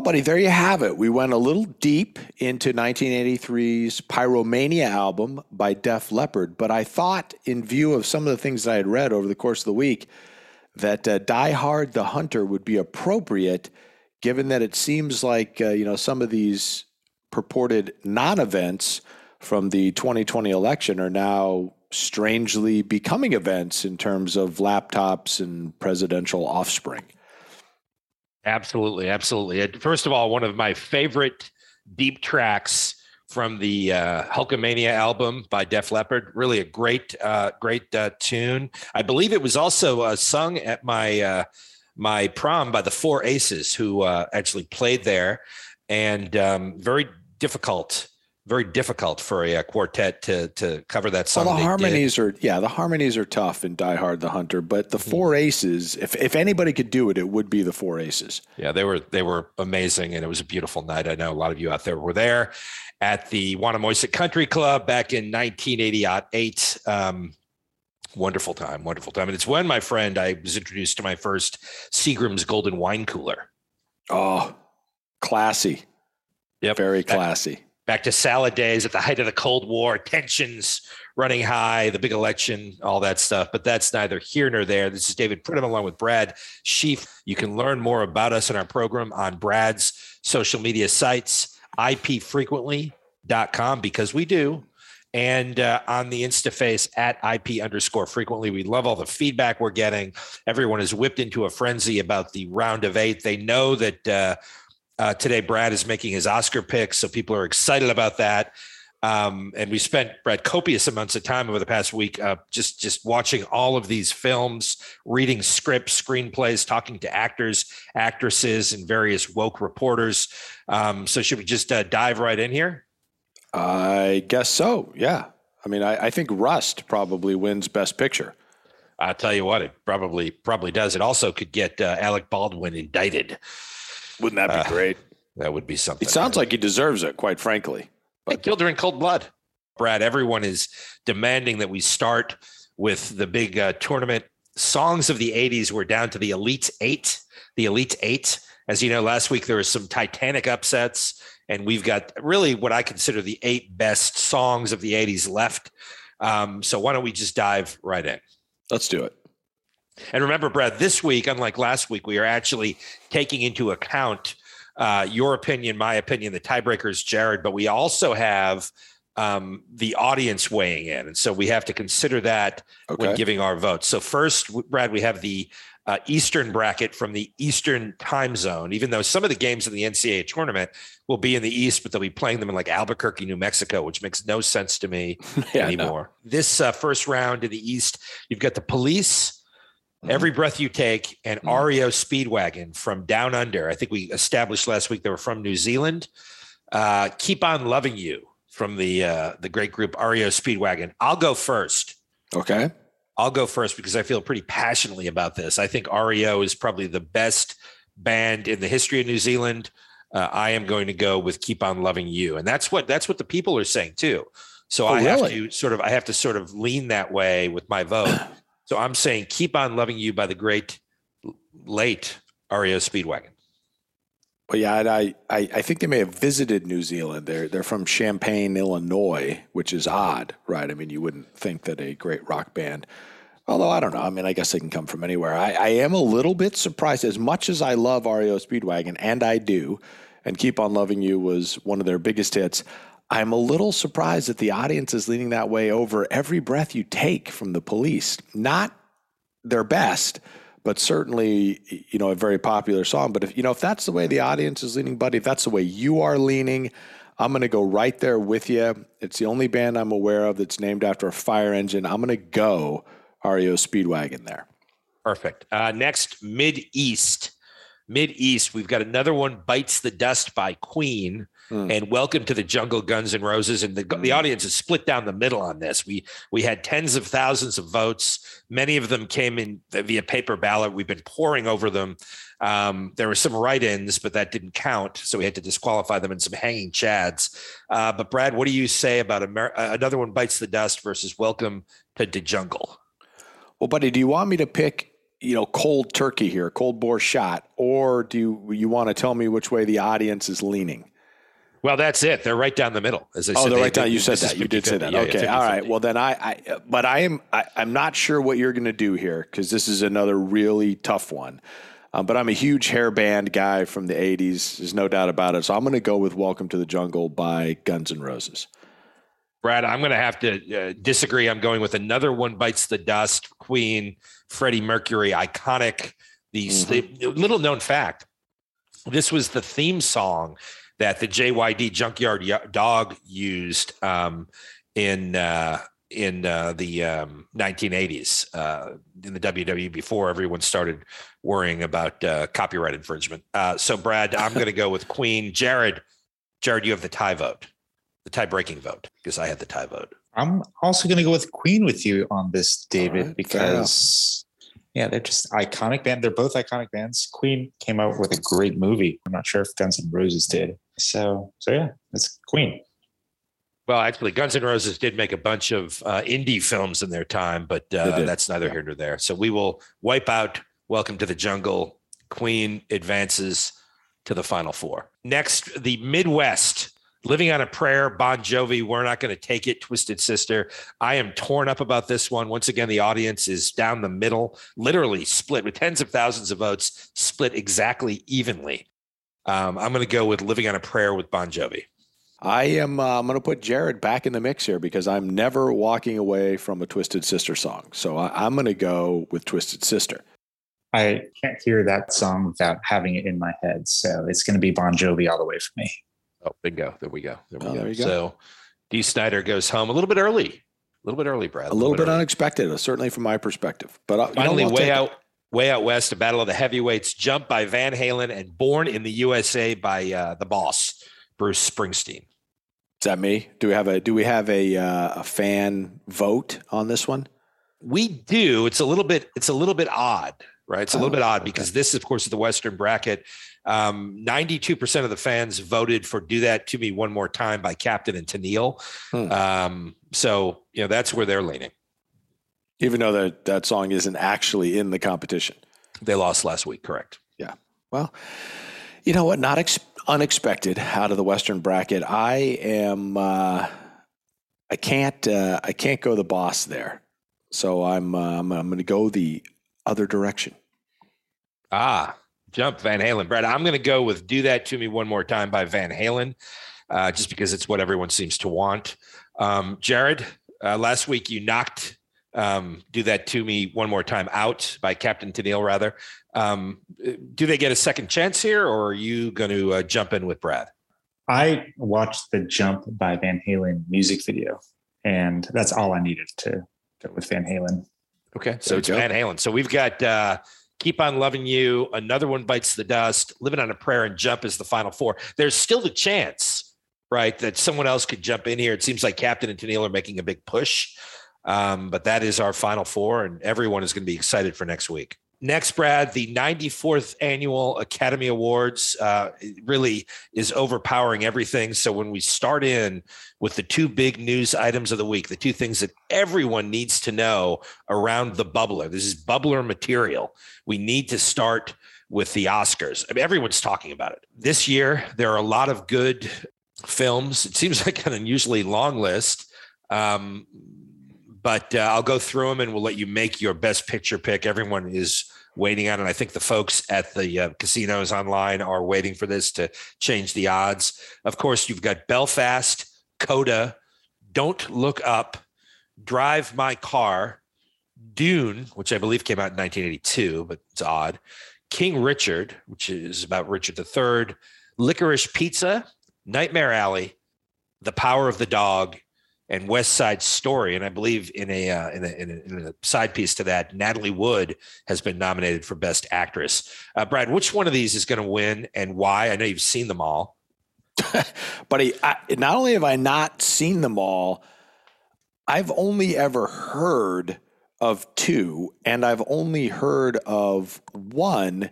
Well, buddy, there you have it. We went a little deep into 1983's Pyromania album by Def Leppard, but I thought, in view of some of the things that I had read over the course of the week, that uh, Die Hard the Hunter would be appropriate, given that it seems like uh, you know some of these purported non-events from the 2020 election are now strangely becoming events in terms of laptops and presidential offspring. Absolutely, absolutely. First of all, one of my favorite deep tracks from the uh, Hulkamania album by Def Leppard. Really a great, uh, great uh, tune. I believe it was also uh, sung at my uh, my prom by the Four Aces, who uh, actually played there, and um, very difficult very difficult for a, a, quartet to to cover that song. Well, the harmonies did. are yeah, the harmonies are tough in Die Hard the Hunter, but the mm-hmm. Four Aces, if if anybody could do it, it would be the Four Aces. Yeah, they were they were amazing, and it was a beautiful night. I know a lot of you out there were there at the Wannamoisett Country Club back in 1988. Um, wonderful time, wonderful time, and it's when my friend I was introduced to my first Seagram's Golden Wine Cooler. Oh, classy. Yep, very classy back to salad days at the height of the Cold War, tensions running high, the big election, all that stuff. But that's neither here nor there. This is David Pridham along with Brad Sheafe. You can learn more about us and our program on Brad's social media sites, ipfrequently.com, because we do. And uh, on the InstaFace at IP underscore frequently. We love all the feedback we're getting. Everyone is whipped into a frenzy about the round of eight. They know that uh, uh, today, Brad is making his Oscar picks, so people are excited about that. Um, and we spent Brad copious amounts of time over the past week uh, just just watching all of these films, reading scripts, screenplays, talking to actors, actresses, and various woke reporters. Um, so should we just uh, dive right in here? I guess so. Yeah. I mean, I, I think Rust probably wins Best Picture. I'll tell you what, it probably probably does. It also could get uh, Alec Baldwin indicted. Wouldn't that be uh, great? That would be something. It sounds like he deserves it, quite frankly. But he killed her in cold blood. Brad, everyone is demanding that we start with the big uh, tournament. Songs of the 80s were down to the Elite Eight. The Elite Eight. As you know, last week there were some Titanic upsets, and we've got really what I consider the eight best songs of the 80s left. Um, so why don't we just dive right in? Let's do it. And remember, Brad, this week, unlike last week, we are actually taking into account uh, your opinion, my opinion, the tiebreakers, Jared, but we also have um, the audience weighing in. And so we have to consider that okay. when giving our votes. So, first, Brad, we have the uh, Eastern bracket from the Eastern time zone, even though some of the games in the NCAA tournament will be in the East, but they'll be playing them in like Albuquerque, New Mexico, which makes no sense to me yeah, anymore. No. This uh, first round in the East, you've got the police. Every breath you take, and mm-hmm. REO Speedwagon from Down Under. I think we established last week they were from New Zealand. Uh, Keep on loving you from the uh, the great group REO Speedwagon. I'll go first. Okay. I'll go first because I feel pretty passionately about this. I think REO is probably the best band in the history of New Zealand. Uh, I am going to go with "Keep on Loving You," and that's what that's what the people are saying too. So oh, I really? have to sort of I have to sort of lean that way with my vote. So I'm saying Keep On Loving You by the great late REO Speedwagon. Well, yeah, I, I, I think they may have visited New Zealand. They're they're from Champaign, Illinois, which is odd, right? I mean, you wouldn't think that a great rock band. Although I don't know. I mean, I guess they can come from anywhere. I, I am a little bit surprised. As much as I love REO Speedwagon, and I do, and Keep On Loving You was one of their biggest hits. I'm a little surprised that the audience is leaning that way over every breath you take from the police. Not their best, but certainly, you know, a very popular song. But if you know, if that's the way the audience is leaning, buddy, if that's the way you are leaning, I'm going to go right there with you. It's the only band I'm aware of that's named after a fire engine. I'm going to go REO Speedwagon there. Perfect. Uh, next, Mid East. Mid East, we've got another one, Bites the Dust by Queen. Mm. And welcome to the jungle, Guns and Roses. And the, mm. the audience is split down the middle on this. We we had tens of thousands of votes. Many of them came in via paper ballot. We've been poring over them. Um, there were some write-ins, but that didn't count, so we had to disqualify them and some hanging chads. Uh, but Brad, what do you say about Amer- uh, another one bites the dust versus Welcome to the Jungle? Well, buddy, do you want me to pick you know, cold turkey here, cold bore shot, or do you, you want to tell me which way the audience is leaning? Well, that's it. They're right down the middle. As I oh, said, they're right down. You said that. You did say that. Yeah, okay. All right. Well, then I, I, but I am, I, am not sure what you're going to do here because this is another really tough one. Um, but I'm a huge hair band guy from the '80s. There's no doubt about it. So I'm going to go with "Welcome to the Jungle" by Guns N' Roses. Brad, I'm going to have to uh, disagree. I'm going with another one bites the dust. Queen, Freddie Mercury, iconic. These mm-hmm. the, little known fact. This was the theme song that the JYD Junkyard Dog used um, in uh, in uh, the um, 1980s uh, in the WWE before everyone started worrying about uh, copyright infringement. Uh, so, Brad, I'm going to go with Queen. Jared, Jared, you have the tie vote, the tie breaking vote, because I had the tie vote. I'm also going to go with Queen with you on this, David, right, because yeah, they're just iconic band. They're both iconic bands. Queen came out with a great movie. I'm not sure if Guns N' Roses did. So, so yeah, it's Queen. Well, actually, Guns N' Roses did make a bunch of uh, indie films in their time, but uh, that's neither yeah. here nor there. So we will wipe out Welcome to the Jungle. Queen advances to the final four. Next, the Midwest. Living on a Prayer, Bon Jovi, we're not going to take it, Twisted Sister. I am torn up about this one. Once again, the audience is down the middle, literally split with tens of thousands of votes, split exactly evenly. Um, I'm going to go with Living on a Prayer with Bon Jovi. I am. Uh, I'm going to put Jared back in the mix here because I'm never walking away from a Twisted Sister song. So I, am going to go with Twisted Sister. I can't hear that song without having it in my head. So it's going to be Bon Jovi all the way for me. Oh, bingo! There we go. There we oh, go. There go. So Dee Snider goes home a little bit early. A little bit early, Brad. A little, a little bit, bit unexpected, certainly from my perspective. But uh, finally, know, way out, way out west, a battle of the heavyweights. Jump by Van Halen and Born in the USA by uh, the Boss, Bruce Springsteen. Is that me? Do we have a Do we have a uh, a fan vote on this one? We do. It's a little bit. It's a little bit odd, right? It's a little oh, bit odd okay. because this, of course, is the Western bracket. Um, 92% of the fans voted for Do That To Me One More Time by Captain and Tennille. Hmm. Um, so, you know, that's where they're leaning. Even though that, that song isn't actually in the competition. They lost last week, correct? Yeah. Well, you know what? Not ex- unexpected out of the Western bracket. I am, uh, I can't, uh, I can't go the boss there. So I'm, uh, I'm, I'm going to go the other direction. Ah, jump Van Halen. Brad, I'm going to go with Do That To Me One More Time by Van Halen, uh, just because it's what everyone seems to want. Um, Jared, uh, last week you knocked um, Do That To Me One More Time out by Captain Tennille, rather. Um, do they get a second chance here, or are you going to uh, jump in with Brad? I watched the Jump by Van Halen music video, and that's all I needed to go with Van Halen. Okay, so it's Van Halen. So we've got uh, Keep on Loving You. Another one bites the dust. Living on a Prayer and Jump is the final four. There's still the chance, right, that someone else could jump in here. It seems like Captain and Tennille are making a big push. Um, but that is our final four, and everyone is going to be excited for next week. Next, Brad, the 94th annual Academy Awards uh, really is overpowering everything. So when we start in with the two big news items of the week, the two things that everyone needs to know around the bubbler, this is bubbler material. We need to start with the Oscars. I mean, everyone's talking about it. This year, there are a lot of good films. It seems like an unusually long list. Um, but uh, I'll go through them and we'll let you make your best picture pick. Everyone is waiting on it. I think the folks at the uh, casinos online are waiting for this to change the odds. Of course, you've got Belfast, Coda, Don't Look Up, Drive My Car, Dune, which I believe came out in 1982, but it's odd. King Richard, which is about Richard III, Licorice Pizza, Nightmare Alley, The Power of the Dog, and West Side Story. And I believe in a, uh, in, a, in, a, in a side piece to that, Natalie Wood has been nominated for Best Actress. Uh, Brad, which one of these is going to win and why? I know you've seen them all. but I, not only have I not seen them all, I've only ever heard of two, and I've only heard of one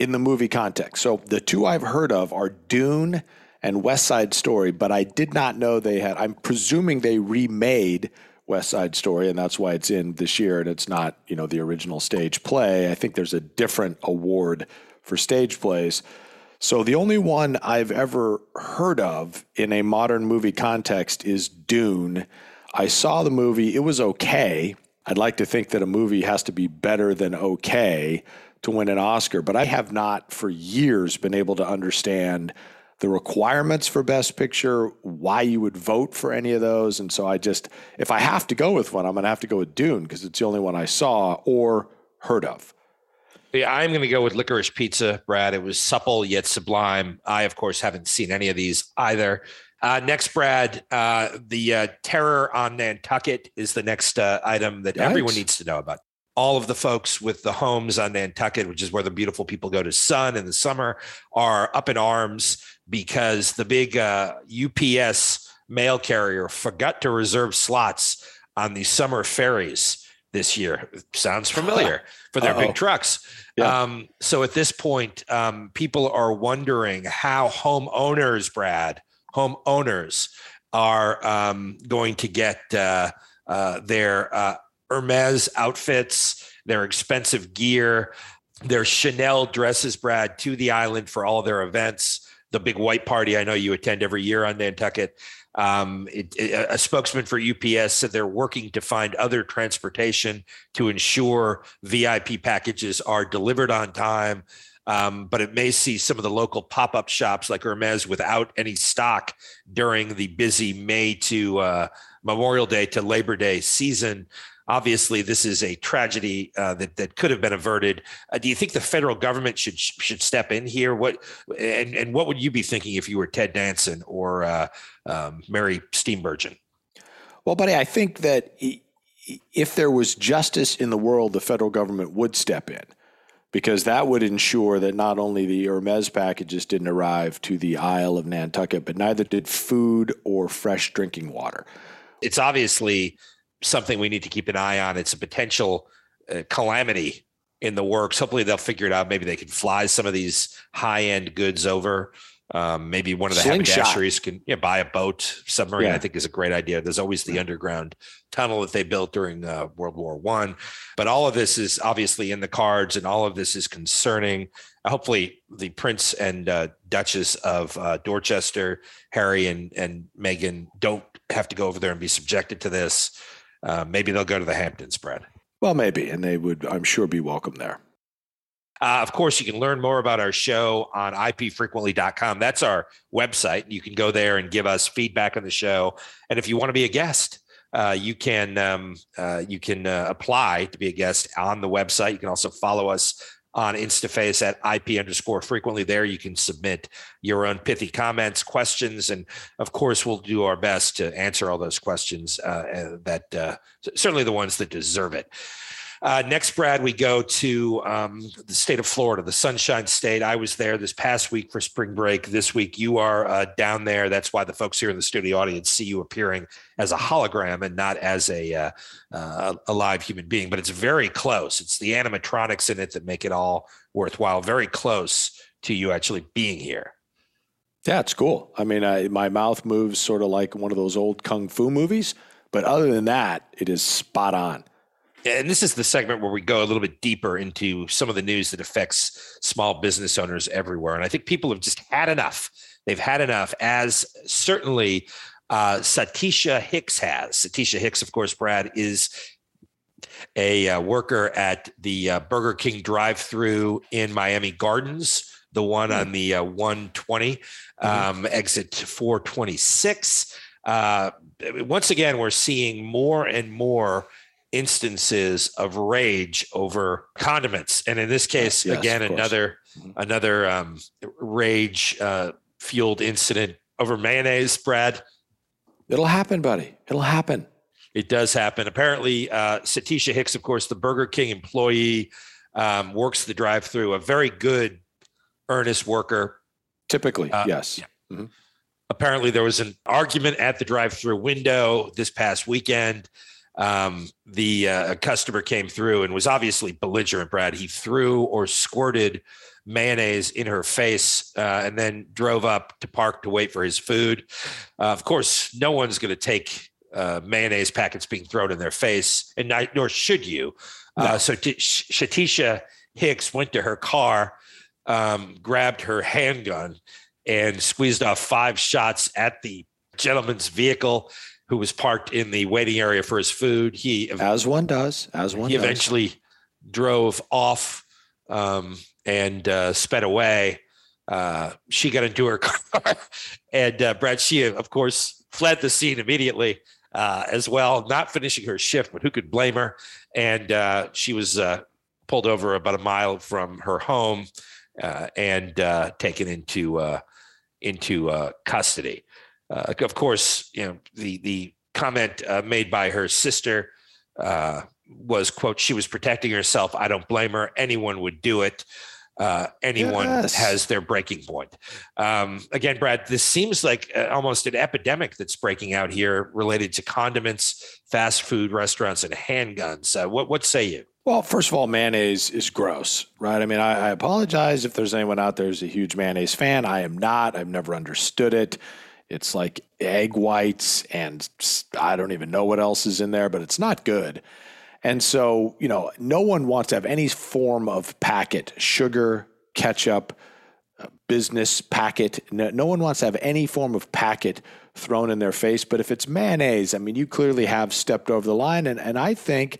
in the movie context. So the two I've heard of are Dune and West Side Story, but I did not know they had. I'm presuming they remade West Side Story, and that's why it's in this year, and it's not you know the original stage play. I think there's a different award for stage plays. So the only one I've ever heard of in a modern movie context is Dune. I saw the movie; it was okay. I'd like to think that a movie has to be better than okay to win an Oscar, but I have not for years been able to understand the requirements for Best Picture, why you would vote for any of those. And so I just, if I have to go with one, I'm going to have to go with Dune because it's the only one I saw or heard of. Yeah, I'm going to go with licorice pizza, Brad. It was supple yet sublime. I, of course, haven't seen any of these either. Uh, next, Brad, uh, the uh, terror on Nantucket is the next uh, item that Yikes. everyone needs to know about all of the folks with the homes on Nantucket, which is where the beautiful people go to sun in the summer, are up in arms because the big uh, UPS mail carrier forgot to reserve slots on the summer ferries this year. Sounds familiar for their Uh-oh. big trucks. Yeah. Um, so at this point, um, people are wondering how homeowners, Brad, homeowners are um, going to get uh, uh, their uh, Hermes outfits, their expensive gear, their Chanel dresses, Brad, to the island for all their events. The big white party I know you attend every year on Nantucket. Um, it, it, a spokesman for UPS said they're working to find other transportation to ensure VIP packages are delivered on time. Um, but it may see some of the local pop up shops like Hermes without any stock during the busy May to uh, Memorial Day to Labor Day season. Obviously, this is a tragedy uh, that that could have been averted. Uh, do you think the federal government should should step in here? What and and what would you be thinking if you were Ted Danson or uh, um, Mary Steenburgen? Well, buddy, I think that if there was justice in the world, the federal government would step in because that would ensure that not only the Hermes packages didn't arrive to the Isle of Nantucket, but neither did food or fresh drinking water. It's obviously something we need to keep an eye on. It's a potential uh, calamity in the works. Hopefully, they'll figure it out. Maybe they can fly some of these high end goods over. Um, maybe one of the Slingshot. haberdasheries can you know, buy a boat submarine. Yeah. I think is a great idea. There's always the underground tunnel that they built during uh, World War One, but all of this is obviously in the cards, and all of this is concerning. hopefully, the Prince and uh, Duchess of uh, Dorchester, Harry and and Meghan, don't have to go over there and be subjected to this uh, maybe they'll go to the Hamptons, Brad. Well, maybe, and they would, I'm sure, be welcome there. Uh, of course, you can learn more about our show on ipfrequently.com. That's our website. You can go there and give us feedback on the show. And if you want to be a guest, uh, you can um, uh, you can uh, apply to be a guest on the website. You can also follow us on InstaFace at IP underscore frequently. There you can submit your own pithy comments, questions, and of course, we'll do our best to answer all those questions uh, that uh, certainly the ones that deserve it. Uh, next, Brad, we go to um, the state of Florida, the Sunshine State. I was there this past week for spring break. This week, you are uh, down there. That's why the folks here in the studio audience see you appearing as a hologram and not as a uh, uh, a live human being. But it's very close. It's the animatronics in it that make it all worthwhile. Very close to you actually being here. Yeah, it's cool. I mean, I, my mouth moves sort of like one of those old kung fu movies, but other than that, it is spot on and this is the segment where we go a little bit deeper into some of the news that affects small business owners everywhere. And I think people have just had enough. They've had enough, as certainly uh, Satisha Hicks has. Satisha Hicks, of course, Brad, is a uh, worker at the uh, Burger King drive through in Miami Gardens, the one mm-hmm. on the uh, 120, mm-hmm. um, exit 426. Uh, once again, we're seeing more and more instances of rage over condiments, and in this case, yes, again, another mm-hmm. another um, rage uh, fueled incident over mayonnaise. Brad, it'll happen, buddy. It'll happen. It does happen. Apparently, uh, Satisha Hicks, of course, the Burger King employee, um, works the drive-through. A very good, earnest worker. Typically, uh, yes. Yeah. Mm-hmm. Apparently, there was an argument at the drive-through window this past weekend. Um, the uh, customer came through and was obviously belligerent. Brad, he threw or squirted mayonnaise in her face uh, and then drove up to park to wait for his food. Uh, of course, no one's going to take uh, mayonnaise packets being thrown in their face, and not, nor should you. Uh, no. so t- Shatisha Hicks went to her car, um, grabbed her handgun, and squeezed off five shots at the gentleman's vehicle who was parked in the waiting area for his food. He, as one does, as one. He does. eventually drove off um, and uh, sped away. Uh, she got into her car, and uh, Brad Shea, of course, fled the scene immediately uh, as well, not finishing her shift, but who could blame her? And uh, she was uh, pulled over about a mile from her home uh, and uh, taken into uh, into custody. Of course, you know the the comment made by her sister was quote she was protecting herself. I don't blame her. Anyone would do it uh, anyone yes. has their breaking point. Um, again, Brad, this seems like uh, almost an epidemic that's breaking out here related to condiments, fast food restaurants, and handguns. Uh, what what say you? Well, first of all, mayonnaise is gross, right? I mean, I, I apologize if there's anyone out there who's a huge mayonnaise fan. I am not. I've never understood it. It's like egg whites, and I don't even know what else is in there, but it's not good. And so, you know, no one wants to have any form of packet, sugar, ketchup, uh, business packet. No, no, one wants to have any form of packet thrown in their face. But if it's mayonnaise, I mean, you clearly have stepped over the line. And, and I think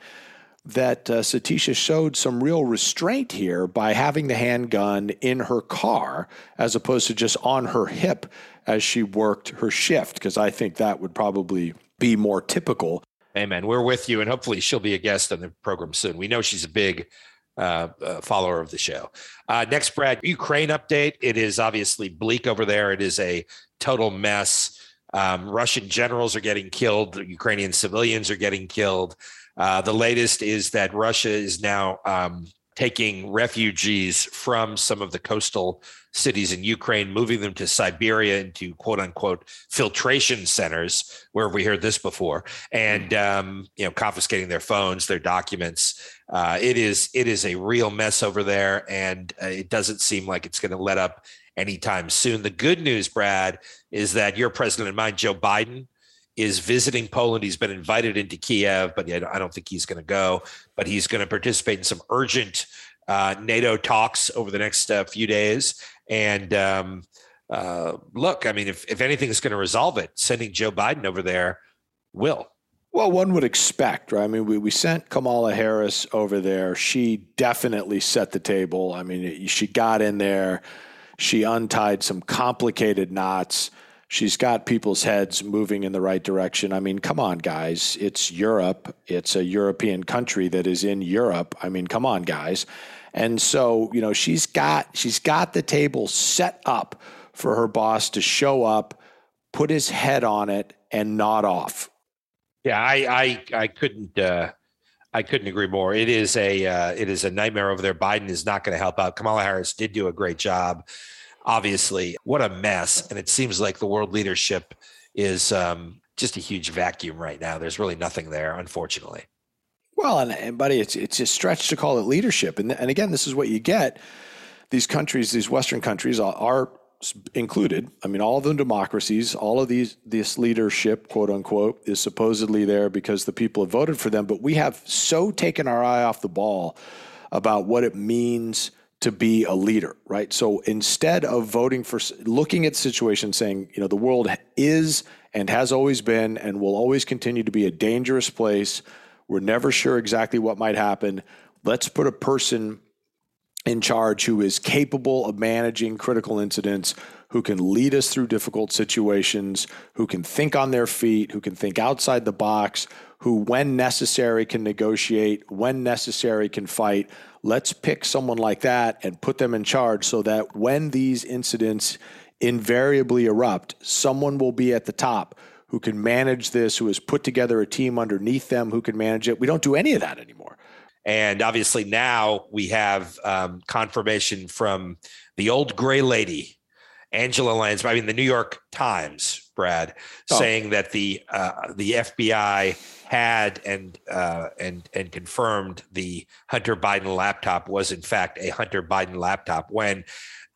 that uh, Satisha showed some real restraint here by having the handgun in her car as opposed to just on her hip as she worked her shift, because I think that would probably be more typical Amen. We're with you, and hopefully she'll be a guest on the program soon. We know she's a big uh, uh, follower of the show. Uh, next, Brad, Ukraine update. It is obviously bleak over there. It is a total mess. Um, Russian generals are getting killed. Ukrainian civilians are getting killed. Uh, the latest is that Russia is now um, taking refugees from some of the coastal cities in Ukraine, moving them to Siberia into quote unquote filtration centers, where have we heard this before, and um, you know confiscating their phones, their documents. Uh, it is it is a real mess over there, and uh, it doesn't seem like it's going to let up anytime soon. The good news, Brad, is that your president and mine, Joe Biden, is visiting Poland. He's been invited into Kiev, but I don't think he's going to go. But he's going to participate in some urgent uh, NATO talks over the next uh, few days. And um, uh, look, I mean, if, if anything is going to resolve it, sending Joe Biden over there will. Well, one would expect, right? I mean, we, we sent Kamala Harris over there. She definitely set the table. I mean, she got in there, she untied some complicated knots she's got people's heads moving in the right direction. I mean, come on, guys. It's Europe. It's a European country that is in Europe. I mean, come on, guys. And so, you know, she's got she's got the table set up for her boss to show up, put his head on it, and nod off. Yeah, I I I couldn't uh I couldn't agree more. It is a uh, it is a nightmare over there. Biden is not going to help out. Kamala Harris did do a great job obviously, what a mess. And it seems like the world leadership is um, just a huge vacuum right now. There's really nothing there, unfortunately. Well, and, and buddy, it's it's a stretch to call it leadership. And and again, this is what you get. These countries, these Western countries, are, are included. I mean, all of them democracies. All of these this leadership, quote unquote, is supposedly there because the people have voted for them. But we have so taken our eye off the ball about what it means to be a leader, right? So instead of voting for, looking at the situation, saying, you know, the world is and has always been and will always continue to be a dangerous place. We're never sure exactly what might happen. Let's put a person in charge who is capable of managing critical incidents, who can lead us through difficult situations, who can think on their feet, who can think outside the box, who, when necessary, can negotiate, when necessary, can fight. Let's pick someone like that and put them in charge so that when these incidents invariably erupt, someone will be at the top who can manage this, who has put together a team underneath them who can manage it. We don't do any of that anymore. And obviously now we have um, confirmation from the old gray lady, Angela Lansbury, I mean, the New York Times, Brad, oh. saying that the uh, the FBI had and uh, and and confirmed the Hunter Biden laptop was in fact a Hunter Biden laptop when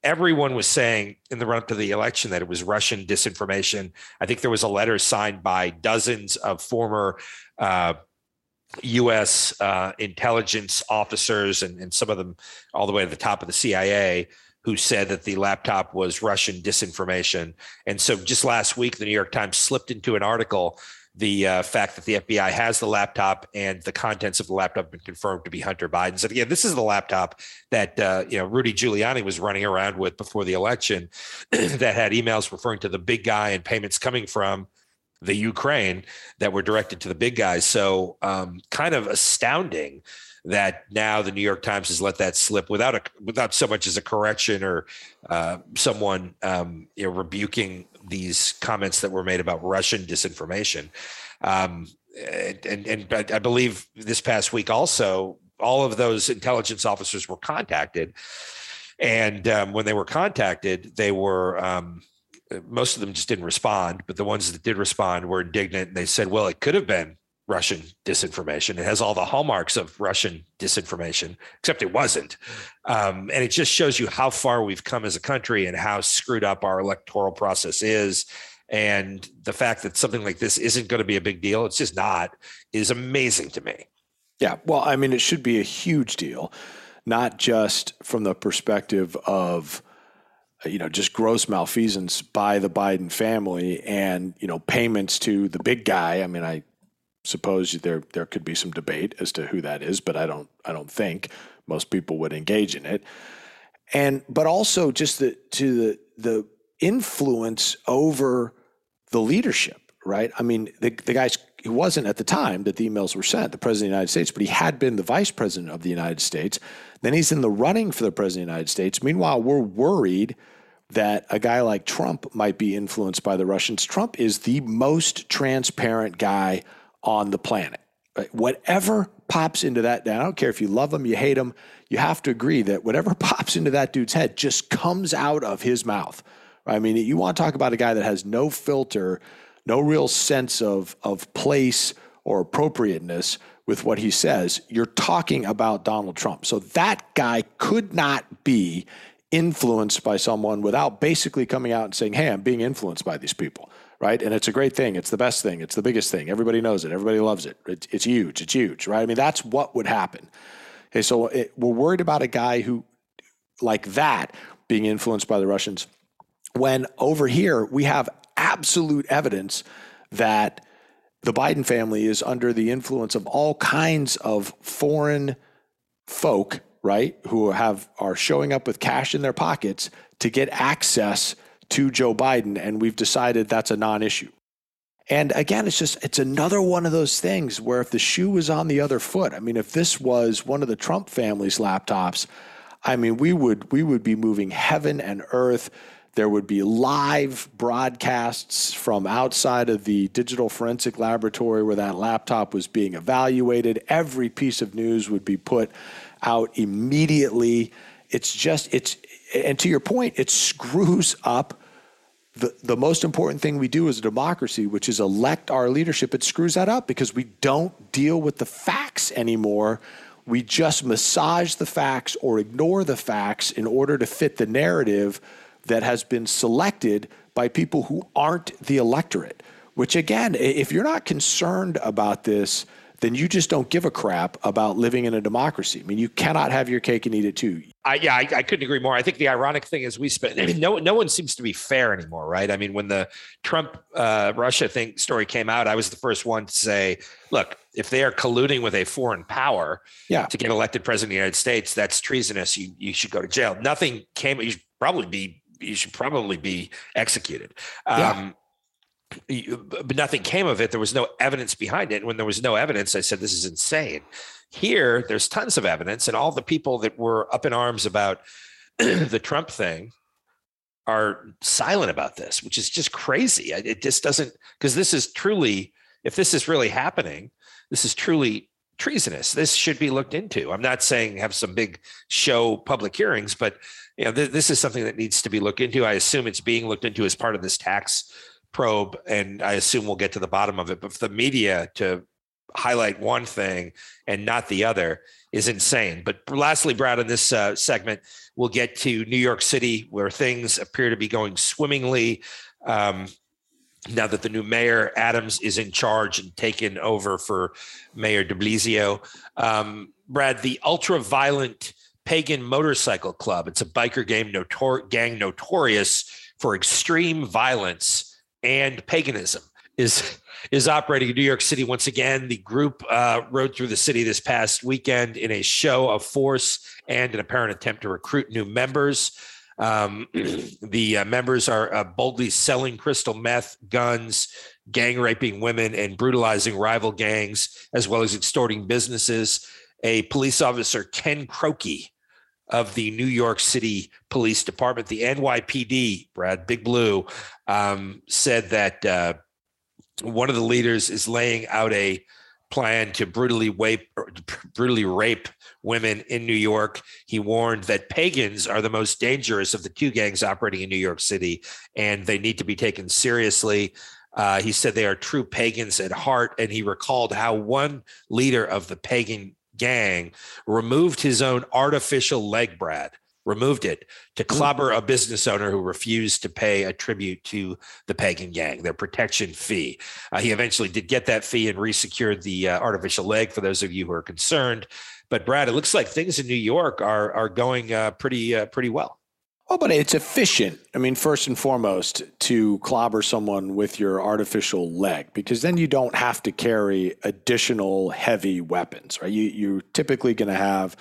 everyone was saying in the run up to the election that it was Russian disinformation. I think there was a letter signed by dozens of former uh, U.S. Uh, intelligence officers and, and some of them all the way to the top of the CIA who said that the laptop was Russian disinformation. And so just last week, the New York Times slipped into an article the uh, fact that the FBI has the laptop and the contents of the laptop have been confirmed to be Hunter Biden's. And again, this is the laptop that uh, you know Rudy Giuliani was running around with before the election, that had emails referring to the big guy and payments coming from the Ukraine that were directed to the big guys. So, um, kind of astounding that now the New York Times has let that slip without a without so much as a correction or uh, someone um, you know, rebuking these comments that were made about Russian disinformation. Um, and, and I believe this past week also, all of those intelligence officers were contacted, and um, when they were contacted, they were um, most of them just didn't respond, but the ones that did respond were indignant and they said, well, it could have been Russian disinformation. It has all the hallmarks of Russian disinformation, except it wasn't. Um, and it just shows you how far we've come as a country and how screwed up our electoral process is. And the fact that something like this isn't going to be a big deal, it's just not, is amazing to me. Yeah. Well, I mean, it should be a huge deal, not just from the perspective of, you know, just gross malfeasance by the Biden family and, you know, payments to the big guy. I mean, I suppose there there could be some debate as to who that is, but I don't I don't think most people would engage in it. And but also just the to the the influence over the leadership, right? I mean, the the guy's he wasn't at the time that the emails were sent, the president of the United States, but he had been the vice president of the United States. Then he's in the running for the president of the United States. Meanwhile, we're worried that a guy like Trump might be influenced by the Russians. Trump is the most transparent guy on the planet. Right? Whatever pops into that, I don't care if you love him, you hate him, you have to agree that whatever pops into that dude's head just comes out of his mouth. I mean, you want to talk about a guy that has no filter, no real sense of, of place or appropriateness with what he says, you're talking about Donald Trump. So that guy could not be influenced by someone without basically coming out and saying, Hey, I'm being influenced by these people. Right. And it's a great thing. It's the best thing. It's the biggest thing. Everybody knows it. Everybody loves it. It's, it's huge. It's huge. Right. I mean, that's what would happen. Okay. So it, we're worried about a guy who, like that, being influenced by the Russians, when over here we have absolute evidence that the Biden family is under the influence of all kinds of foreign folk, right, who have are showing up with cash in their pockets to get access to Joe Biden, and we've decided that's a non-issue. And again, it's just it's another one of those things where if the shoe was on the other foot, I mean, if this was one of the Trump family's laptops, I mean, we would we would be moving heaven and earth. There would be live broadcasts from outside of the digital forensic laboratory where that laptop was being evaluated. Every piece of news would be put out immediately. It's just, it's, and to your point, it screws up the, the most important thing we do as a democracy, which is elect our leadership. It screws that up because we don't deal with the facts anymore. We just massage the facts or ignore the facts in order to fit the narrative that has been selected by people who aren't the electorate. Which, again, if you're not concerned about this, then you just don't give a crap about living in a democracy. I mean, you cannot have your cake and eat it too. I, yeah, I, I, couldn't agree more. I think the ironic thing is we spent. I mean, no, no one seems to be fair anymore, right? I mean, when the Trump uh, Russia thing story came out, I was the first one to say, "Look, if they are colluding with a foreign power yeah. to get elected president of the United States, that's treasonous. You you should go to jail." Nothing came. You should probably be you should probably be executed. Um, but nothing came of it. There was no evidence behind it. When there was no evidence, I said, this is insane. Here, there's tons of evidence, and all the people that were up in arms about the Trump thing are silent about this, which is just crazy. It just doesn't, because this is truly, if this is really happening, this is truly treasonous. This should be looked into. I'm not saying have some big show public hearings, but you know, th- this is something that needs to be looked into. I assume it's being looked into as part of this tax probe, and I assume we'll get to the bottom of it. But for the media to highlight one thing and not the other is insane. But lastly, Brad, in this uh, segment, we'll get to New York City, where things appear to be going swimmingly. Um, now that the new mayor Adams is in charge and taken over for Mayor De Blasio, um, Brad, the ultra violent pagan motorcycle club. It's a biker game notor- gang notorious for extreme violence and paganism. Is is operating in New York City once again. The group uh, rode through the city this past weekend in a show of force and an apparent attempt to recruit new members. Um, the uh, members are uh, boldly selling crystal meth, guns, gang raping women, and brutalizing rival gangs, as well as extorting businesses. A police officer, Ken Croky, of the New York City Police Department, the NYPD, Brad Big Blue, um, said that uh, one of the leaders is laying out a plan to brutally rape brutally rape women in New York. He warned that pagans are the most dangerous of the two gangs operating in New York City, and they need to be taken seriously. Uh, he said they are true pagans at heart, and he recalled how one leader of the pagan gang removed his own artificial leg, Brad, removed it to mm. clobber a business owner who refused to pay a tribute to the pagan gang, their protection fee. Uh, he eventually did get that fee and resecured the uh, artificial leg for those of you who are concerned. But Brad, it looks like things in New York are are going uh, pretty uh, pretty well. Well, but it's efficient. I mean, first and foremost, to clobber someone with your artificial leg, because then you don't have to carry additional heavy weapons, right? You, you're typically going to have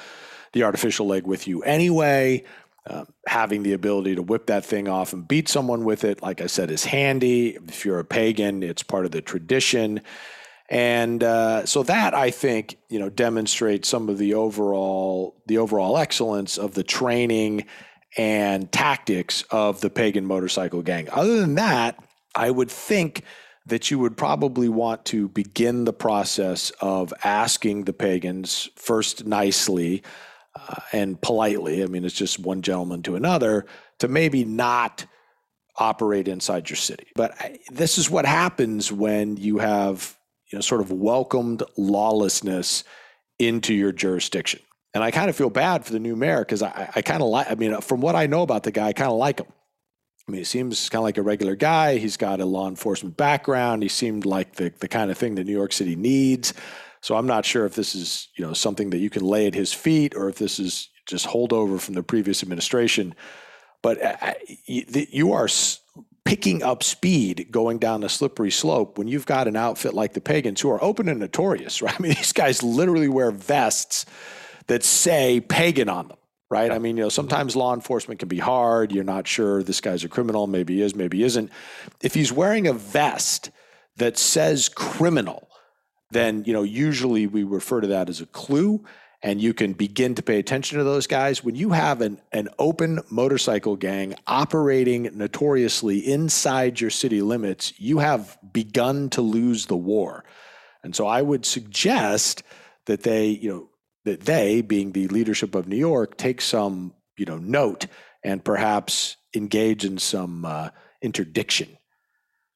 the artificial leg with you anyway. Uh, having the ability to whip that thing off and beat someone with it, like I said, is handy. If you're a pagan, it's part of the tradition. And uh, so that I think you know demonstrates some of the overall the overall excellence of the training and tactics of the pagan motorcycle gang. Other than that, I would think that you would probably want to begin the process of asking the pagans first nicely uh, and politely. I mean, it's just one gentleman to another to maybe not operate inside your city. But I, this is what happens when you have you know sort of welcomed lawlessness into your jurisdiction. And I kind of feel bad for the new mayor because I, I kind of like, I mean, from what I know about the guy, I kind of like him. I mean, he seems kind of like a regular guy. He's got a law enforcement background. He seemed like the, the kind of thing that New York City needs. So I'm not sure if this is, you know, something that you can lay at his feet or if this is just holdover from the previous administration. But uh, uh, you are picking up speed going down the slippery slope when you've got an outfit like the Pagans who are open and notorious, right? I mean, these guys literally wear vests that say pagan on them, right? I mean, you know, sometimes law enforcement can be hard. You're not sure this guy's a criminal. Maybe he is, maybe he isn't. If he's wearing a vest that says criminal, then, you know, usually we refer to that as a clue and you can begin to pay attention to those guys. When you have an, an open motorcycle gang operating notoriously inside your city limits, you have begun to lose the war. And so I would suggest that they, you know, that they, being the leadership of New York, take some you know note and perhaps engage in some uh, interdiction.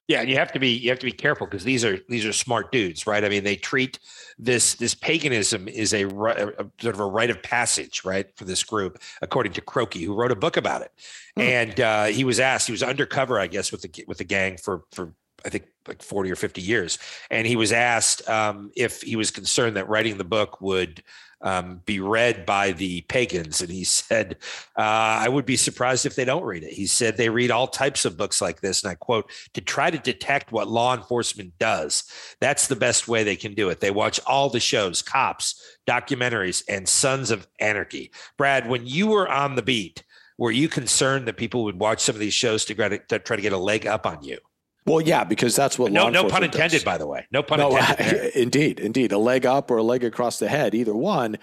Yeah, and you have to be you have to be careful because these are these are smart dudes, right? I mean, they treat this this paganism is a, a, sort of a rite of passage, right, for this group, according to Croky, who wrote a book about it. Hmm. And uh, he was asked, he was undercover, I guess, with the with the gang for for I think like 40 or 50 years. And he was asked um, if he was concerned that writing the book would um, be read by the pagans. And he said, uh, I would be surprised if they don't read it. He said they read all types of books like this. And I quote, to try to detect what law enforcement does. That's the best way they can do it. They watch all the shows, cops, documentaries, and Sons of Anarchy. Brad, when you were on the beat, were you concerned that people would watch some of these shows to try to, to try to get a leg up on you? Well, yeah, because that's what law enforcement is. no no pun intended, does. by the way. No pun no, intended. indeed, indeed, a leg up or a leg across the head, either one.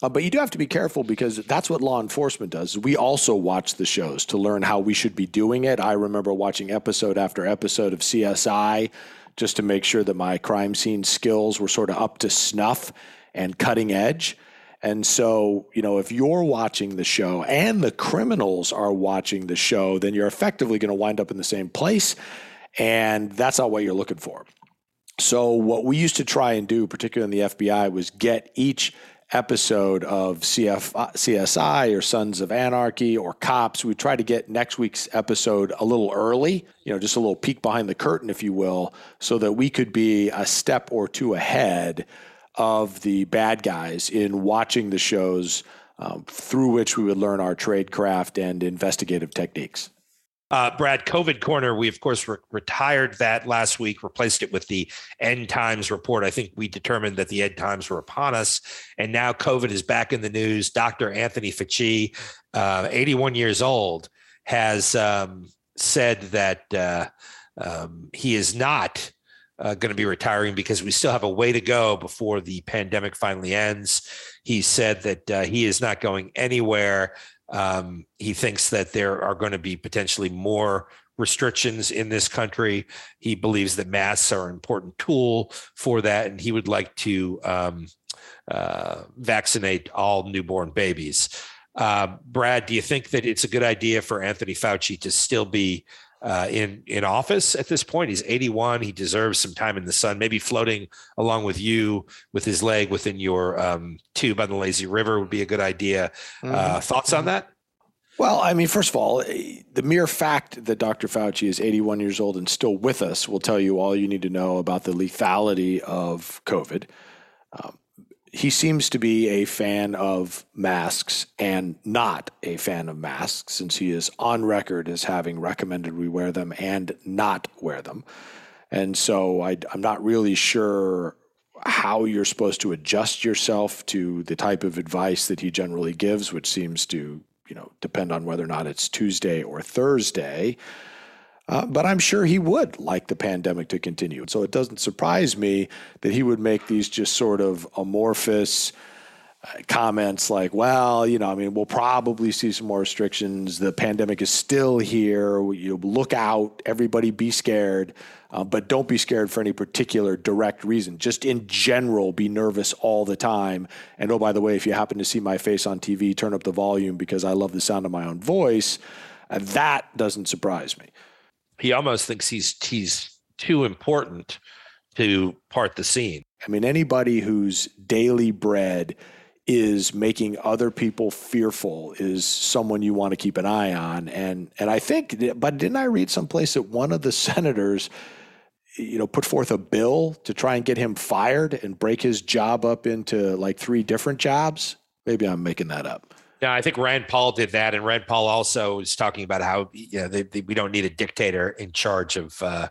Uh, but you do have to be careful because that's what law enforcement does. We also watch the shows to learn how we should be doing it. I remember watching episode after episode of CSI just to make sure that my crime scene skills were sort of up to snuff and cutting edge. And so, you know, if you're watching the show and the criminals are watching the show, then you're effectively going to wind up in the same place. And that's not what you're looking for. So, what we used to try and do, particularly in the FBI, was get each episode of CF, CSI or Sons of Anarchy or Cops. We try to get next week's episode a little early, you know, just a little peek behind the curtain, if you will, so that we could be a step or two ahead of the bad guys in watching the shows um, through which we would learn our trade craft and investigative techniques. Uh, Brad, COVID Corner, we of course re- retired that last week, replaced it with the End Times report. I think we determined that the End Times were upon us, and now COVID is back in the news. Dr. Anthony Fauci, uh, 81 years old, has um, said that uh, um, he is not uh, going to be retiring because we still have a way to go before the pandemic finally ends. He said that uh, he is not going anywhere. Um, he thinks that there are going to be potentially more restrictions in this country. He believes that masks are an important tool for that, and he would like to um, uh, vaccinate all newborn babies. Uh, Brad, do you think that it's a good idea for Anthony Fauci to still be uh, in in office at this point. He's 81. He deserves some time in the sun. Maybe floating along with you with his leg within your um, tube on the lazy river would be a good idea. Uh, mm-hmm. Uh, thoughts on that? Well, I mean, first of all, eh, the mere fact that Dr. Fauci is 81 years old and still with us will tell you all you need to know about the lethality of COVID. Um, he seems to be a fan of masks and not a fan of masks, since he is on record as having recommended we wear them and not wear them. And so I, am not really sure how you're supposed to adjust yourself to the type of advice that he generally gives, which seems to you know depend on whether or not it's Tuesday or Thursday. Uh, but I'm sure he would like the pandemic to continue. So it doesn't surprise me that he would make these just sort of amorphous uh, comments like, well, you know, I mean, we'll probably see some more restrictions. The pandemic is still here. You look out, everybody be scared, uh, but don't be scared for any particular direct reason. Just in general, be nervous all the time. And oh, by the way, if you happen to see my face on TV, turn up the volume because I love the sound of my own voice. Uh, that doesn't surprise me he almost thinks he's he's too important to part the scene. I mean, anybody whose daily bread is making other people fearful is someone you want to keep an eye on. And and I think, but didn't I read someplace that one of the senators, you know, put forth a bill to try and get him fired and break his job up into like three different jobs? Maybe I'm making that up. Yeah, I think Rand Paul did that, and Rand Paul also is talking about how you know, they, they, we don't need a dictator in charge of uh,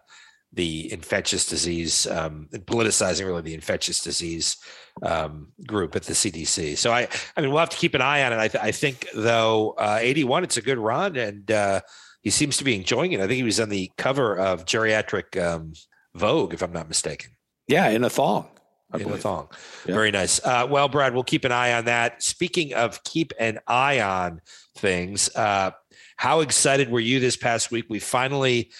the infectious disease um, and politicizing really the infectious disease um, group at the CDC. So I, I mean, we'll have to keep an eye on it. I, th- I think though, uh, 81, it's a good run, and uh, he seems to be enjoying it. I think he was on the cover of geriatric um, Vogue, if I'm not mistaken. Yeah, in a thong. I in a thong. Yeah. Very nice. Uh, well, Brad, we'll keep an eye on that. Speaking of keep an eye on things, uh, how excited were you this past week? We finally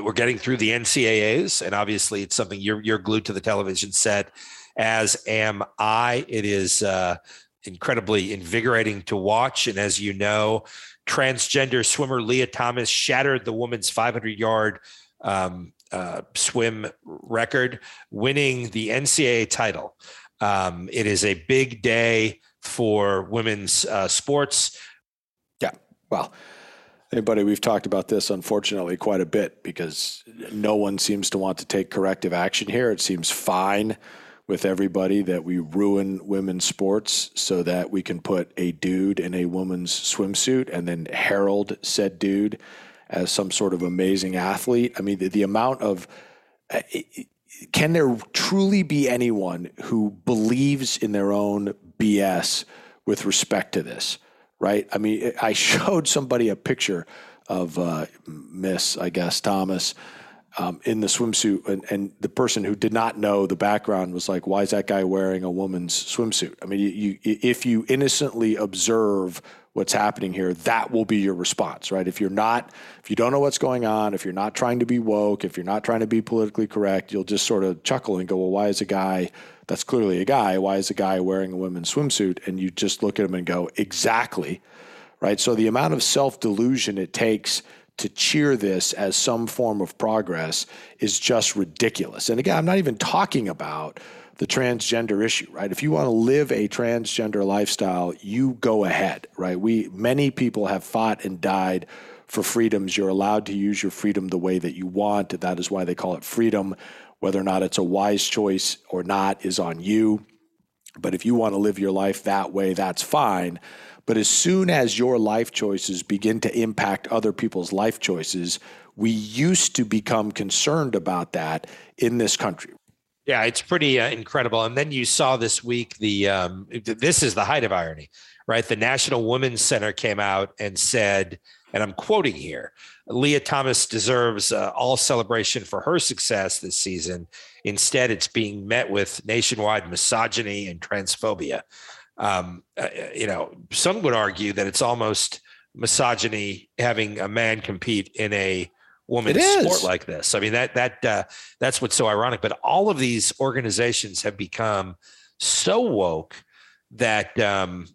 we're getting through the NCAAs, and obviously it's something you're you're glued to the television set, as am I. It is uh, incredibly invigorating to watch, and as you know, transgender swimmer Lia Thomas shattered the women's 500 yard um, uh, swim record, winning the NCAA title. Um, it is a big day for women's uh, sports. Yeah. Well, anybody, we've talked about this unfortunately quite a bit because no one seems to want to take corrective action here. It seems fine with everybody that we ruin women's sports so that we can put a dude in a woman's swimsuit and then herald said dude as some sort of amazing athlete. I mean, the, the amount of uh, can there truly be anyone who believes in their own BS with respect to this? Right? I mean, I showed somebody a picture of uh, Miss, I guess, Thomas. um, in the swimsuit, and, and the person who did not know the background was like, "Why is that guy wearing a woman's swimsuit?" I mean, you, you if you innocently observe what's happening here, that will be your response, right? If you're not, if you don't know what's going on, if you're not trying to be woke, if you're not trying to be politically correct, you'll just sort of chuckle and go, "Well, why is a guy?" That's clearly a guy. Why is a guy wearing a women's swimsuit? And you just look at him and go, exactly. Right. So the amount of self delusion it takes to cheer this as some form of progress is just ridiculous. And again, I'm not even talking about the transgender issue, right? If you want to live a transgender lifestyle, you go ahead, right? We many people have fought and died for freedoms. You're allowed to use your freedom the way that you want. That is why they call it freedom. Whether or not it's a wise choice or not is on you. But if you want to live your life that way, that's fine. But as soon as your life choices begin to impact other people's life choices, we used to become concerned about that in this country. Yeah, it's pretty uh, incredible. And then you saw this week the um, this is the height of irony, right? The National Women's Center came out and said, and I'm quoting here: Lia Thomas deserves uh, all celebration for her success this season. Instead, it's being met with nationwide misogyny and transphobia um, uh, you know, some would argue that it's almost misogyny having a man compete in a women's sport like this. I mean, that that uh, that's what's so ironic. But all of these organizations have become so woke that um,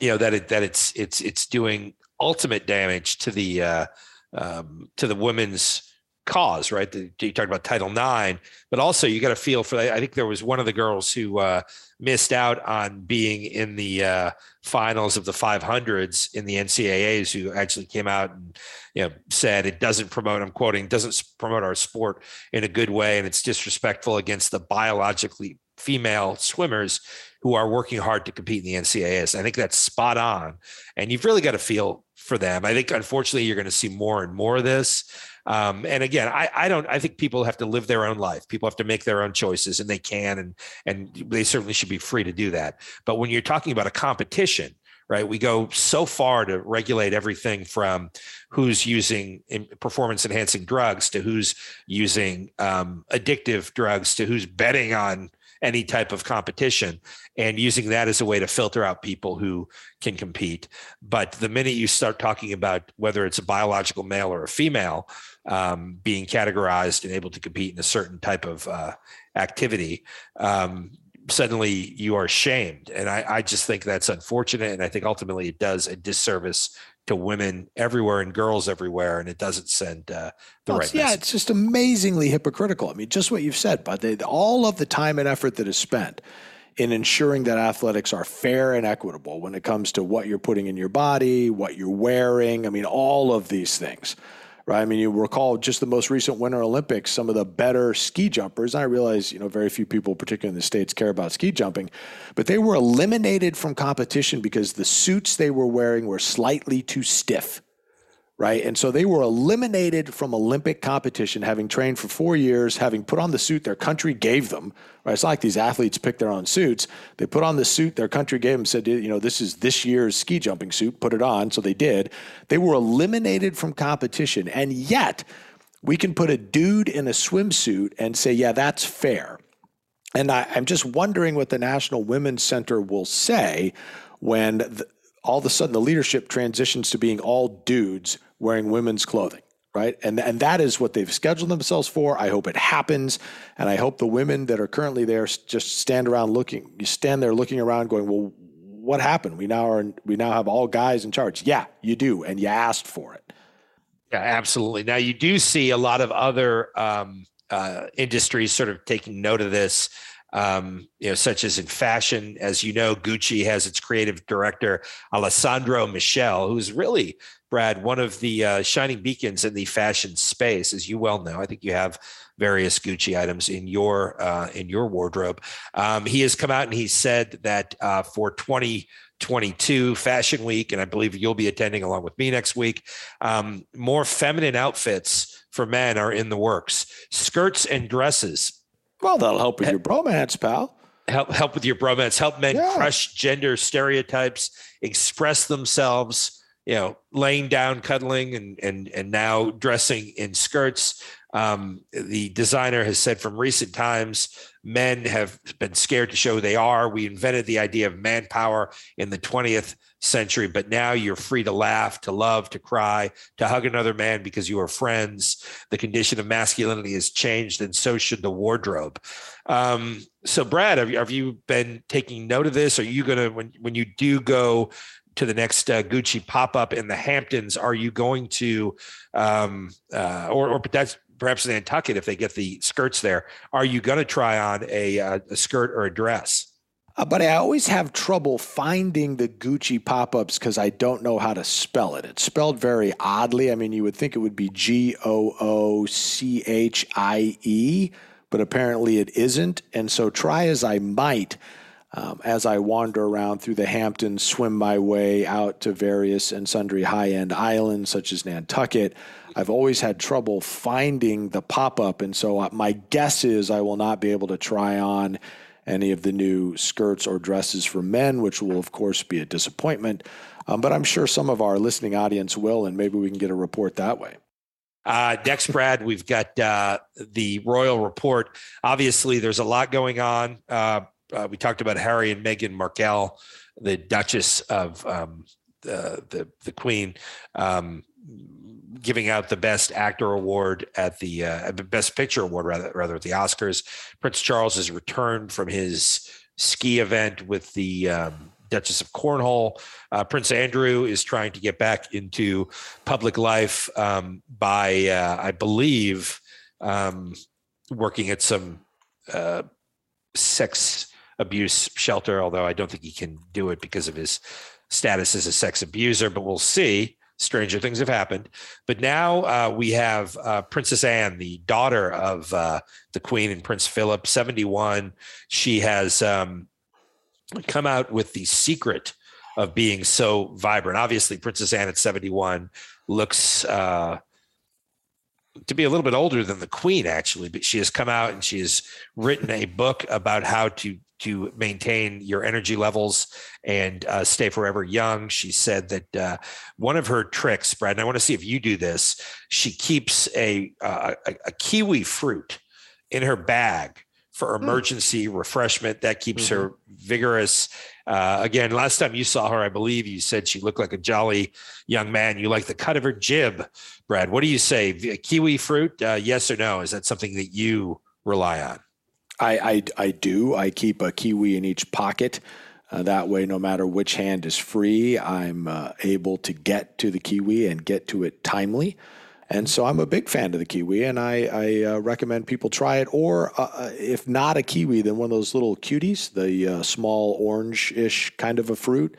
you know that it that it's it's it's doing ultimate damage to the uh, um, to the women's cause, right? The, you talked about Title IX, but also you got to feel for. I think there was one of the girls who uh, missed out on being in the uh, finals of the 500s in the NCAA's, who actually came out and you know said it doesn't promote. I'm quoting, doesn't promote our sport in a good way, and it's disrespectful against the biologically female swimmers who are working hard to compete in the NCAAs. I think that's spot on, and you've really got to feel for them. I think unfortunately you're going to see more and more of this. Um, and again, I, I don't. I think people have to live their own life. People have to make their own choices, and they can, and and they certainly should be free to do that. But when you're talking about a competition, right? We go so far to regulate everything from who's using performance enhancing drugs to who's using um, addictive drugs to who's betting on any type of competition and using that as a way to filter out people who can compete. But the minute you start talking about whether it's a biological male or a female um, being categorized and able to compete in a certain type of uh, activity, um, suddenly you are shamed. And I, I just think that's unfortunate. And I think ultimately it does a disservice to women everywhere and girls everywhere, and it doesn't send uh, the well, right. Yeah, message. it's just amazingly hypocritical. I mean, just what you've said, but they, all of the time and effort that is spent in ensuring that athletics are fair and equitable when it comes to what you're putting in your body, what you're wearing. I mean, all of these things right? I mean, you recall just the most recent Winter Olympics, some of the better ski jumpers. I realize, you know, very few people, particularly in the States, care about ski jumping, but they were eliminated from competition because the suits they were wearing were slightly too stiff right? And so they were eliminated from Olympic competition, having trained for four years, having put on the suit their country gave them. Right? It's not like these athletes pick their own suits. They put on the suit their country gave them, said, you know, this is this year's ski jumping suit, put it on. So they did. They were eliminated from competition. And yet, we can put a dude in a swimsuit and say, yeah, that's fair. And I, am just wondering what the National Women's Center will say when the, all of a sudden the leadership transitions to being all dudes wearing women's clothing right? And and that is what they've scheduled themselves for. I hope it happens, and I hope the women that are currently there just stand around looking. You stand there looking around, going, "Well, what happened? We now are we now have all guys in charge." Yeah, you do, and you asked for it. Yeah, absolutely. Now you do see a lot of other um, uh, industries sort of taking note of this um, you know, such as in fashion. As you know, Gucci has its creative director, Alessandro Michele, who's really, Brad, one of the uh, shining beacons in the fashion space, as you well know. I think you have various Gucci items in your uh, in your wardrobe. Um, he has come out and he said that uh, for 2022 Fashion Week, and I believe you'll be attending along with me next week, um, more feminine outfits for men are in the works. Skirts and dresses well, that'll help with your bromance, pal. Help help with your bromance. Help men yeah. crush gender stereotypes, express themselves. You know, laying down, cuddling, and and and now dressing in skirts. Um, the designer has said from recent times, men have been scared to show they are. We invented the idea of manpower in the 20th century, but now you're free to laugh, to love, to cry, to hug another man because you are friends. The condition of masculinity has changed, and so should the wardrobe. Um, so, Brad, have you, have you been taking note of this? Are you going to, when, when you do go to the next uh, Gucci pop up in the Hamptons, are you going to, um, uh, or, or that's perhaps Nantucket if they get the skirts there, are you going to try on a, uh, a skirt or a dress? Uh, but I always have trouble finding the Gucci pop ups because I don't know how to spell it. It's spelled very oddly. I mean, you would think it would be G O O C H I E, but apparently it isn't. And so, try as I might, um, as I wander around through the Hamptons, swim my way out to various and sundry high end islands such as Nantucket, I've always had trouble finding the pop up. And so, uh, my guess is I will not be able to try on any of the new skirts or dresses for men, which will, of course, be a disappointment. Um, but I'm sure some of our listening audience will, and maybe we can get a report that way. Uh, next, Brad, we've got uh, the Royal Report. Obviously, there's a lot going on. Uh, uh we talked about Harry and Meghan Markle, the Duchess of um, the, the, the Queen. Um, giving out the best actor award at the uh, best picture award rather rather at the Oscars. Prince Charles has returned from his ski event with the um, Duchess of Cornwall. Uh, Prince Andrew is trying to get back into public life um, by, uh, I believe, um, working at some uh, sex abuse shelter. Although I don't think he can do it because of his status as a sex abuser, but we'll see stranger things have happened. But now uh, we have uh, Princess Anne, the daughter of uh, the Queen and Prince Philip, 71. She has um, come out with the secret of being so vibrant. Obviously, Princess Anne at 71 looks uh, to be a little bit older than the Queen, actually, but she has come out and she has written a book about how to to maintain your energy levels and uh, stay forever young. She said that uh, one of her tricks, Brad, and I want to see if you do this. She keeps a, uh, a, a kiwi fruit in her bag for hmm. emergency mm. refreshment. That keeps mm-hmm. her vigorous. Uh, again, last time you saw her, I believe you said she looked like a jolly young man. You like the cut of her jib, Brad. What do you say? Kiwi fruit, uh, yes or no? Is that something that you rely on? I, I, I do. I keep a kiwi in each pocket. Uh, that way, no matter which hand is free, I'm uh, able to get to the kiwi and get to it timely. And so I'm a big fan of the kiwi, and I, I uh, recommend people try it. Or uh, uh, if not a kiwi, then one of those little cuties, the uh, small orange-ish kind of a fruit,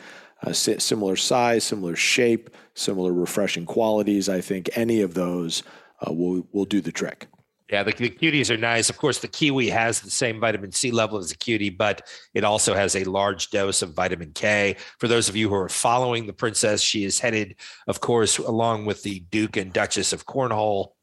similar size, similar shape, similar refreshing qualities. I think any of those will will do the trick. Yeah, the, the, cuties are nice. Of course, the kiwi has the same vitamin C level as the cutie, but it also has a large dose of vitamin K. For those of you who are following the princess, she is headed, of course, along with the Duke and Duchess of Cornwall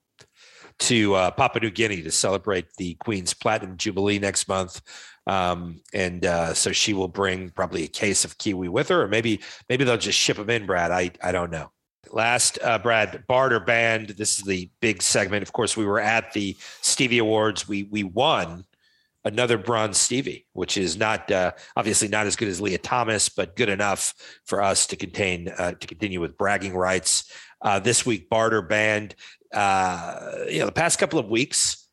to uh, Papua New Guinea to celebrate the Queen's Platinum Jubilee next month. Um, and uh, so she will bring probably a case of kiwi with her, or maybe maybe they'll just ship them in, Brad. I I don't know. Last, uh, Brad, Barter Band. This is the big segment. Of course, we were at the Stevie Awards. We we won another bronze Stevie, which is not uh, obviously not as good as Lia Thomas, but good enough for us to contain uh, to continue with bragging rights. Uh, this week, Barter Band. Uh, you know, the past couple of weeks,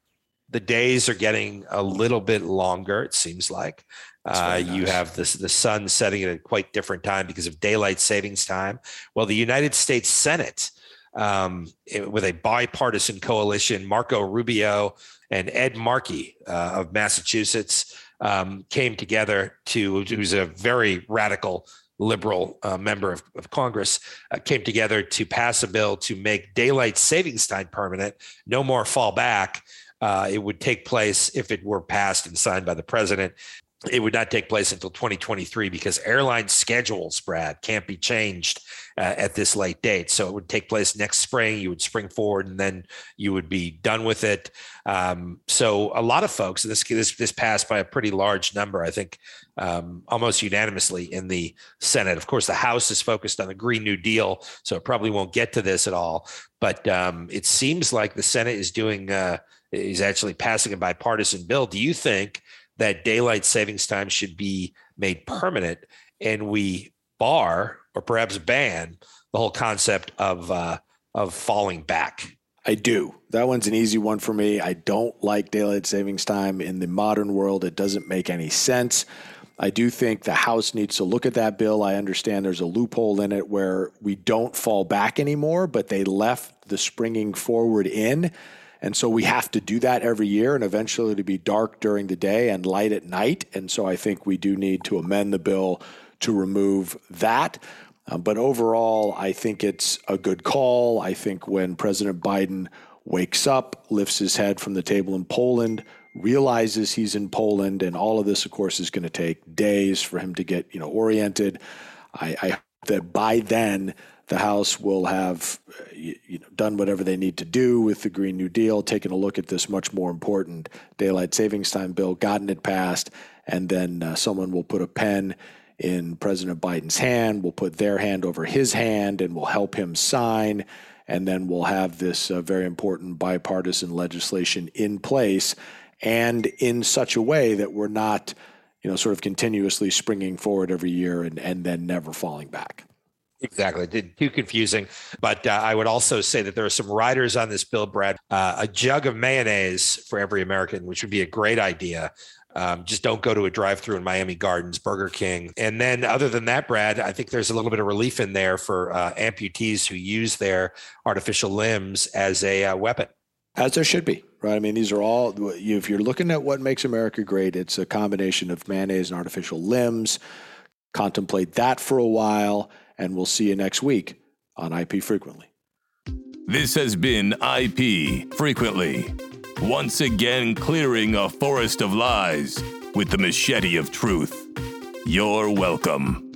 the days are getting a little bit longer. It seems like. Uh, nice. You have the, the sun setting at a quite different time because of daylight savings time. Well, the United States Senate, um, it, with a bipartisan coalition, Marco Rubio and Ed Markey uh, of Massachusetts um, came together to, who's a very radical liberal uh, member of, of Congress, uh, came together to pass a bill to make daylight savings time permanent, no more fallback. Uh, it would take place if it were passed and signed by the president it would not take place until 2023 because airline schedules, Brad, can't be changed uh, at this late date. So it would take place next spring. You would spring forward, and then you would be done with it. Um, so a lot of folks, this this this passed by a pretty large number, I think, um, almost unanimously in the Senate. Of course, the House is focused on the Green New Deal, so it probably won't get to this at all. But um, it seems like the Senate is doing. Uh, is actually passing a bipartisan bill. Do you think that daylight savings time should be made permanent and we bar or perhaps ban the whole concept of uh, of falling back. I do. That one's an easy one for me. I don't like daylight savings time in the modern world. It doesn't make any sense. I do think the House needs to look at that bill. I understand there's a loophole in it where we don't fall back anymore, but they left the springing forward in. And so we have to do that every year and eventually to be dark during the day and light at night. And so I think we do need to amend the bill to remove that. Uh, but overall, I think it's a good call. I think when President Biden wakes up, lifts his head from the table in Poland, realizes he's in Poland, and all of this, of course, is going to take days for him to get you know oriented. I, I hope that by then the House will have you, know, done whatever they need to do with the Green New Deal, taken a look at this much more important daylight savings time bill, gotten it passed, and then uh, someone will put a pen in President Biden's hand, will put their hand over his hand, and will help him sign. And then we'll have this uh, very important bipartisan legislation in place and in such a way that we're not, you know, sort of continuously springing forward every year and, and then never falling back. Exactly. Too confusing. But uh, I would also say that there are some riders on this bill, Brad. Uh, a jug of mayonnaise for every American, which would be a great idea. Um, just don't go to a drive through in Miami Gardens, Burger King. And then, other than that, Brad, I think there's a little bit of relief in there for uh, amputees who use their artificial limbs as a uh, weapon. As there should be, right? I mean, these are all, if you're looking at what makes America great, it's a combination of mayonnaise and artificial limbs. Contemplate that for a while and we'll see you next week on IP Frequently. This has been IP Frequently, once again clearing a forest of lies with the machete of truth. You're welcome.